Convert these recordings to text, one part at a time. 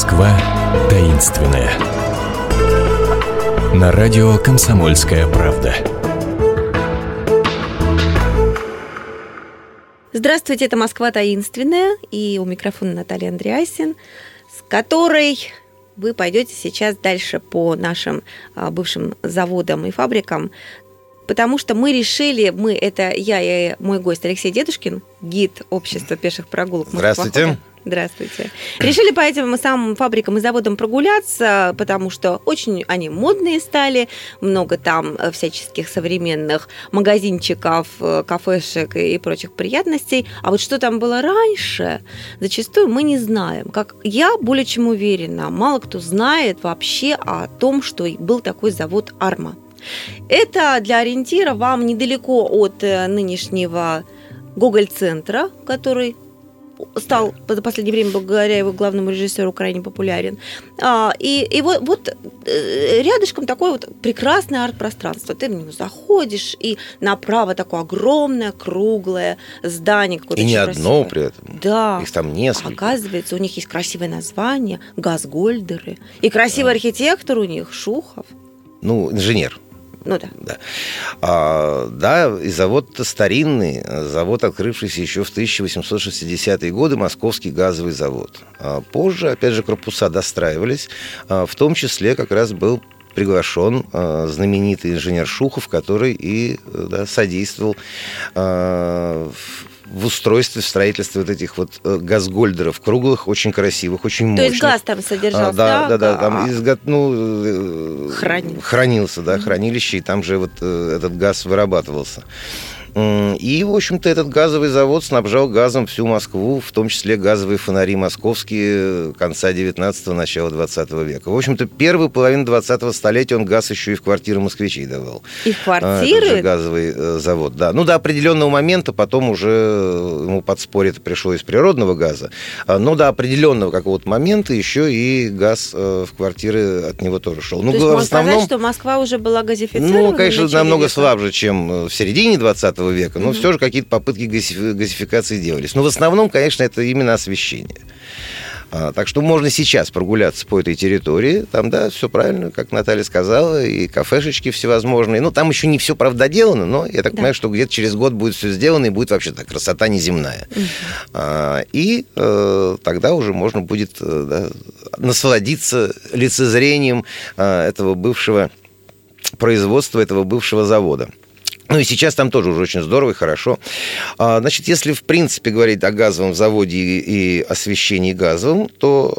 Москва таинственная. На радио «Комсомольская правда». Здравствуйте, это Москва таинственная, и у микрофона Наталья Андреасин, с которой вы пойдете сейчас дальше по нашим а, бывшим заводам и фабрикам, потому что мы решили, мы, это я и мой гость Алексей Дедушкин, гид общества пеших прогулок. Здравствуйте. Здравствуйте. Решили по этим самым фабрикам и заводам прогуляться, потому что очень они модные стали, много там э, всяческих современных магазинчиков, э, кафешек и прочих приятностей. А вот что там было раньше, зачастую мы не знаем. Как я более чем уверена, мало кто знает вообще о том, что был такой завод «Арма». Это для ориентира вам недалеко от э, нынешнего Гоголь-центра, который стал за последнее время благодаря его главному режиссеру крайне популярен. А, и, и вот, вот э, рядышком такое вот прекрасное арт-пространство. Ты в него заходишь, и направо такое огромное, круглое здание. И не одно при этом. Да. Их там несколько. Оказывается, у них есть красивое название, газгольдеры. И красивый да. архитектор у них, Шухов. Ну, инженер. Ну да. Да, а, да и завод старинный, завод, открывшийся еще в 1860-е годы, Московский газовый завод. А позже, опять же, корпуса достраивались, а, в том числе как раз был приглашен э, знаменитый инженер Шухов, который и да, содействовал э, в устройстве, в строительстве вот этих вот э, газгольдеров круглых, очень красивых, очень мощных. То есть газ там содержался, а, да? Да, да, да, там изго... ну, э, Хранился. хранился, да, хранилище, и там же вот э, этот газ вырабатывался. И, в общем-то, этот газовый завод снабжал газом всю Москву, в том числе газовые фонари московские конца 19-го, начала 20 века. В общем-то, первую половину 20-го столетия он газ еще и в квартиры москвичей давал. И в квартиры? А, газовый э, завод, да. Ну, до определенного момента, потом уже ему подспорье это пришло из природного газа, а, но до определенного какого-то момента еще и газ э, в квартиры от него тоже шел. Ну, То есть в основном... сказать, что Москва уже была газифицирована? Ну, конечно, намного века? слабже, чем в середине 20 века, но mm-hmm. все же какие-то попытки газификации делались. Но в основном, конечно, это именно освещение. А, так что можно сейчас прогуляться по этой территории. Там, да, все правильно, как Наталья сказала, и кафешечки всевозможные. Ну, там еще не все, правда, доделано, но я так да. понимаю, что где-то через год будет все сделано, и будет вообще так красота неземная. Угу. А, и э, тогда уже можно будет э, да, насладиться лицезрением э, этого бывшего производства, этого бывшего завода. Ну и сейчас там тоже уже очень здорово и хорошо. А, значит, если в принципе говорить о газовом заводе и освещении газовым, то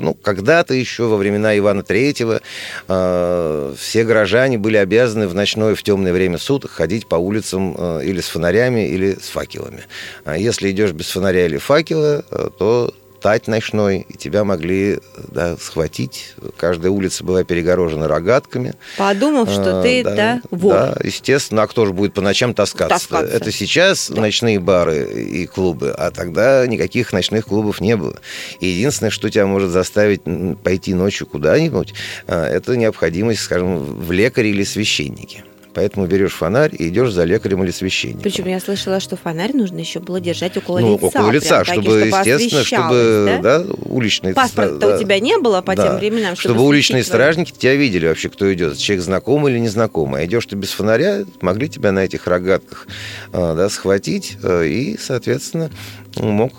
э, ну, когда-то еще во времена Ивана Третьего э, все горожане были обязаны в ночное, в темное время суток ходить по улицам э, или с фонарями, или с факелами. А если идешь без фонаря или факела, то тать ночной, и тебя могли да, схватить. Каждая улица была перегорожена рогатками. Подумав, а, что ты, да, да, вор. Да, естественно. А кто же будет по ночам таскаться? таскаться. Это сейчас да. ночные бары и клубы, а тогда никаких ночных клубов не было. И единственное, что тебя может заставить пойти ночью куда-нибудь, а, это необходимость, скажем, в лекаре или священнике. Поэтому берешь фонарь и идешь за лекарем или священником. Причем я слышала, что фонарь нужно еще было держать около ну, лица. около лица, чтобы, чтобы естественно, чтобы да? Да, уличные... Паспорта да, у тебя не было по да, тем временам, чтобы, чтобы уличные стражники тебя видели вообще, кто идет. Человек знакомый или незнакомый. А идешь ты без фонаря, могли тебя на этих рогатках а, да, схватить э, и, соответственно, мог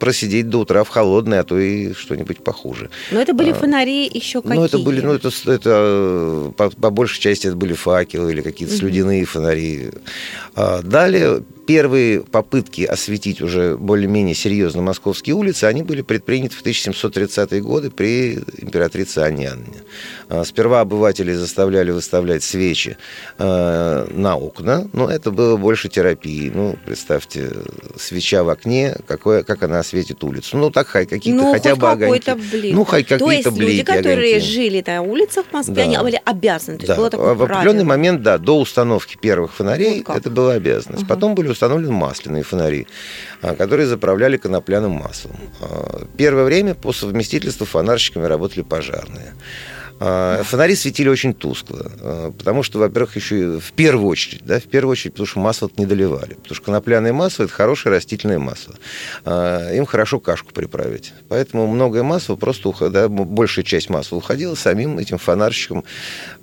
просидеть до утра в холодной, а то и что-нибудь похуже. Но это были а, фонари еще какие? Ну, это были, ну, это, это по, по большей части это были факелы или какие-то слюдяные фонари. А, далее первые попытки осветить уже более-менее серьезно московские улицы, они были предприняты в 1730-е годы при императрице Анне Анне. А, сперва обыватели заставляли выставлять свечи э, на окна, но это было больше терапии. Ну, представьте, свеча в окне, какое, как она осветит улицу. Ну, так какие-то ну, хотя бы огоньки. Блик. Ну, хоть какие-то То есть блики, люди, которые огоньки. жили на улицах в Москве, да. они были обязаны. То есть да. было такое в определенный момент, да, до установки первых фонарей вот это была обязанность. Угу. Потом были установлены масляные фонари, а, которые заправляли конопляным маслом. А, первое время по совместительству фонарщиками работали пожарные. А, Фонари светили очень тускло, потому что, во-первых, еще в первую очередь, да, в первую очередь, потому что масло не доливали. Потому что конопляное масло – это хорошее растительное масло. Им хорошо кашку приправить. Поэтому многое масло просто, да, большая часть масла уходила самим этим фонарщикам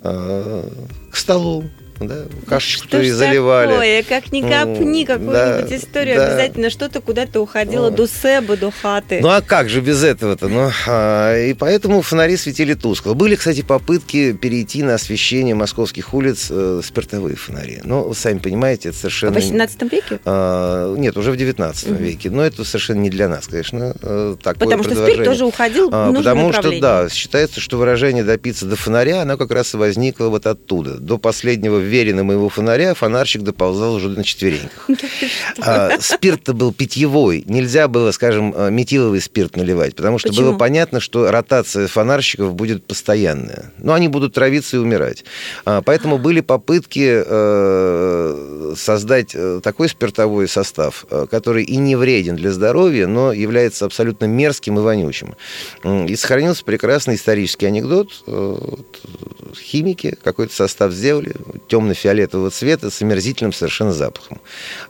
к столу. Да, кашечку Что и заливали. такое, как ни копни Ну, какую-нибудь да, историю, да. обязательно что-то куда-то уходило Ну. до себе, до хаты. Ну а как же без этого-то? Ну, а, и поэтому фонари светили тускло. Были, кстати, попытки перейти на освещение московских улиц э, спиртовые фонари. Но вы сами понимаете, это В совершенно... 18 веке? А, нет, уже в 19 Мгм. веке. Но это совершенно не для нас, конечно. э, такое Потому что спирт тоже уходил в А, Потому что, да, считается, что выражение «допиться до фонаря», оно как раз и возникло вот оттуда. До последнего верена моего фонаря фонарщик доползал уже на четвереньках. А, Спирт-то был питьевой. Нельзя было, скажем, э, метиловый спирт наливать, потому что Почему? было понятно, что ротация фонарщиков будет постоянная. Но они будут травиться и умирать. А, Поэтому были попытки э, создать э, такой спиртовой состав, который и не вреден для здоровья, но является абсолютно мерзким и вонючим. И сохранился прекрасный исторический анекдот. Химики какой-то состав сделали темно-фиолетового цвета с омерзительным совершенно запахом.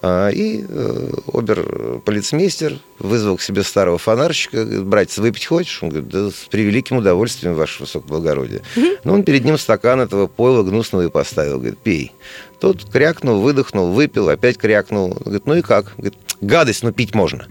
А, И э, обер-полицмейстер вызвал к себе старого фонарщика, говорит, братец, выпить хочешь? Он говорит, да с превеликим удовольствием, ваше высокоблагородие. Ну, он перед ним стакан этого пойла гнусного и поставил. Говорит, пей. Тот крякнул, выдохнул, выпил, опять крякнул. Говорит, ну и как? Говорит, гадость, но пить можно.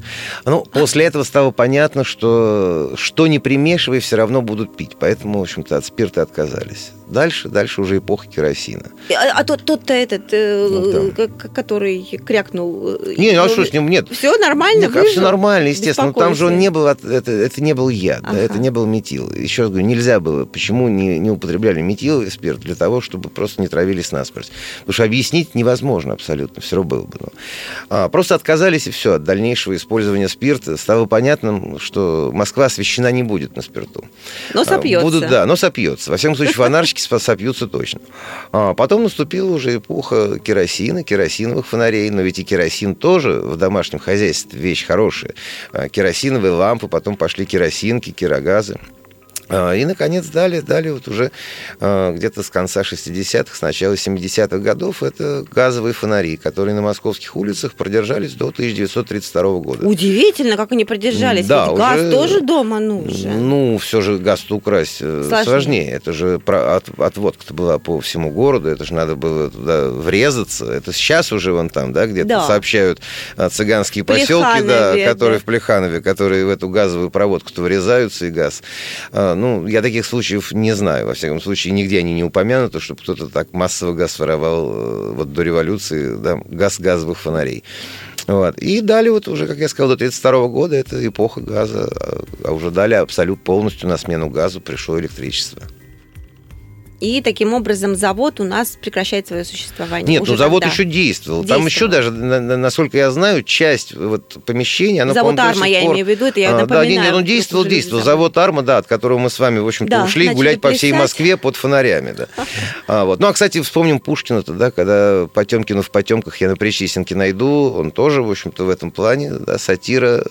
Ну, после этого стало понятно, что что не примешивай, все равно будут пить. Поэтому, в общем-то, от спирта отказались. Дальше, дальше уже эпоха керосина. А, а тот, тот-то этот, э, Ну, к- к- который крякнул. э, Не, а что с ним? Нет, Все нормально, Нет, все нормально, естественно. Но там же он не был, от- это, это не был яд, да, Ага. это не был метил. Еще раз говорю, нельзя было. Почему не, не употребляли метил и спирт? Для того, чтобы просто не травились насмерть. Потому что объяснить невозможно абсолютно, все равно было бы. ну. А, просто отказались и все от дальнейшего использования спирта. Стало понятным, что Москва освещена не будет на спирту. Но А, сопьется. Будут, да, но сопьется. Во всяком случае, фонарщики сопьются точно. А потом наступила уже эпоха керосина, керосиновых фонарей. Но ведь и керосин тоже в домашнем хозяйстве вещь хорошая. А, Керосиновые лампы, потом пошли керосинки, керогазы. А, И, наконец, дали, дали вот уже а, где-то с конца 60-х, с начала 70-х годов это газовые фонари, которые на московских улицах продержались до 1932 года. Удивительно, как они продержались. Да, Ведь газ уже- тоже дома нужен. Ну, все же газ-то украсть э, Сложнее. сложнее. Это же от- отводка-то была по всему городу, это же надо было туда врезаться. Это сейчас уже вон там, да, где-то Да. сообщают а, цыганские поселки, да, которые да. в Плеханове, которые в эту газовую проводку-то врезаются и газ. Ну, я таких случаев не знаю. Во всяком случае, нигде они не упомянуты, чтобы кто-то так массово газ воровал э, вот до революции, да, газ газовых фонарей. Вот. И далее вот уже, как я сказал, до 1932 года это эпоха газа, а- а уже далее абсолютно полностью на смену газу пришло электричество. И таким образом завод у нас прекращает свое существование. Нет, Уже ну завод когда? еще действовал. Там Действовал. еще даже, на- на- насколько я знаю, часть вот помещения, она, Завод «Арма», сих я пор- имею в виду, это я А, Да, напоминаю. не, не, ну просто действовал, действовал. Завод «Арма», да, от которого мы с вами, в общем-то, Да, ушли гулять по всей плясать. Москве под фонарями, да. А, вот. Ну, а, кстати, вспомним Пушкина-то, да, когда Потемкину в «Потемках» я на Причистенке найду, он тоже, в общем-то, в этом плане, да, сатира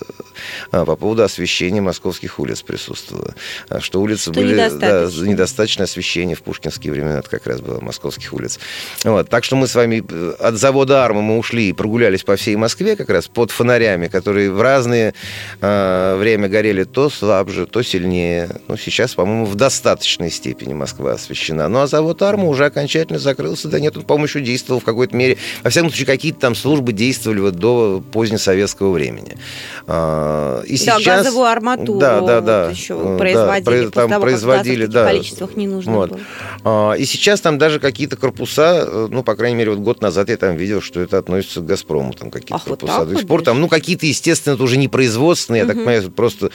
по поводу освещения московских улиц присутствовала. А, Что улицы Что были, да, недостаточно. недостаточно освещения в пушкинские времена, это как раз было московских улиц. Вот. Так что мы с вами э, от завода «Арма» мы ушли и прогулялись по всей Москве как раз под фонарями, которые в разные э, время горели то слабже, то сильнее. Ну, сейчас, по-моему, в достаточной степени Москва освещена. Ну, а завод «Арма» уже окончательно закрылся. Да нет, он, по-моему, еще действовал в какой-то мере. Во всяком случае, какие-то там службы действовали вот до позднесоветского времени. А, И Да, сейчас... газовую арматуру Да, да, да. вот еще Э, да, производили. произ- после там того, производили, в да. таких количествах не нужно Вот. было. А, И сейчас там даже какие-то корпуса, э, ну, по крайней мере, вот год назад я там видел, что это относится к «Газпрому», там какие-то Ах, вот корпуса так до вот сих пор. Там, ну, какие-то, естественно, это уже не производственные, я так понимаю, просто,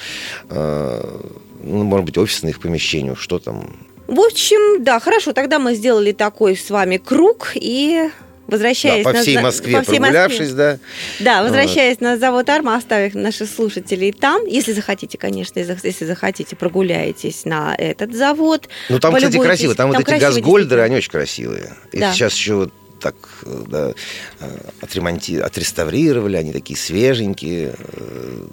э, ну, может быть, офисные их помещения, что там. В общем, да, хорошо, тогда мы сделали такой с вами круг и Да, возвращаясь по на всей за- Москве по всей Москве. прогулявшись, да. Да, возвращаясь на завод Арма, оставив наших слушателей там, если захотите, конечно, если захотите, прогуляетесь на этот завод. Ну, там, кстати, красиво. Там, вот эти газгольдеры, они очень красивые. Да. сейчас еще вот так да, отремонти... отреставрировали, они такие свеженькие.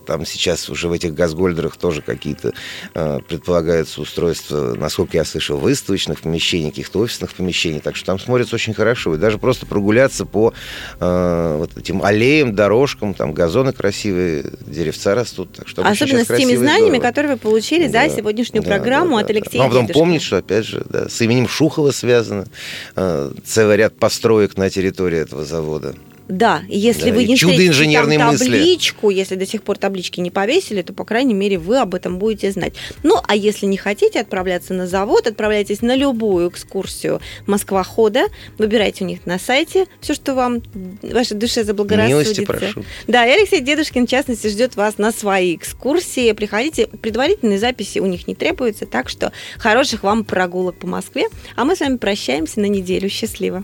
Там сейчас уже в этих газгольдерах тоже какие-то предполагаются устройства, насколько я слышал, выставочных помещений, каких-то офисных помещений. Так что там смотрится очень хорошо. И даже просто прогуляться по вот этим аллеям, дорожкам, там газоны красивые, деревца растут. Так что Особенно с теми знаниями, которые вы получили да, за сегодняшнюю да, программу да, да, от Алексея Ну, а потом Дедушкина. помнить, что, опять же, да, с именем Шухова связано э, целый ряд построек на территории этого завода. Да, если Да, вы не чудо инженерной там мысли. табличку, если до сих пор таблички не повесили, то, по крайней мере, вы об этом будете знать. Ну, а если не хотите отправляться на завод, отправляйтесь на любую экскурсию Москва-хода, выбирайте у них на сайте все, что вам вашей душе заблагорассудится. Милости прошу. Да, и Алексей Дедушкин, в частности, ждет вас на свои экскурсии. Приходите, предварительные записи у них не требуется, так что хороших вам прогулок по Москве. А мы с вами прощаемся на неделю. Счастливо.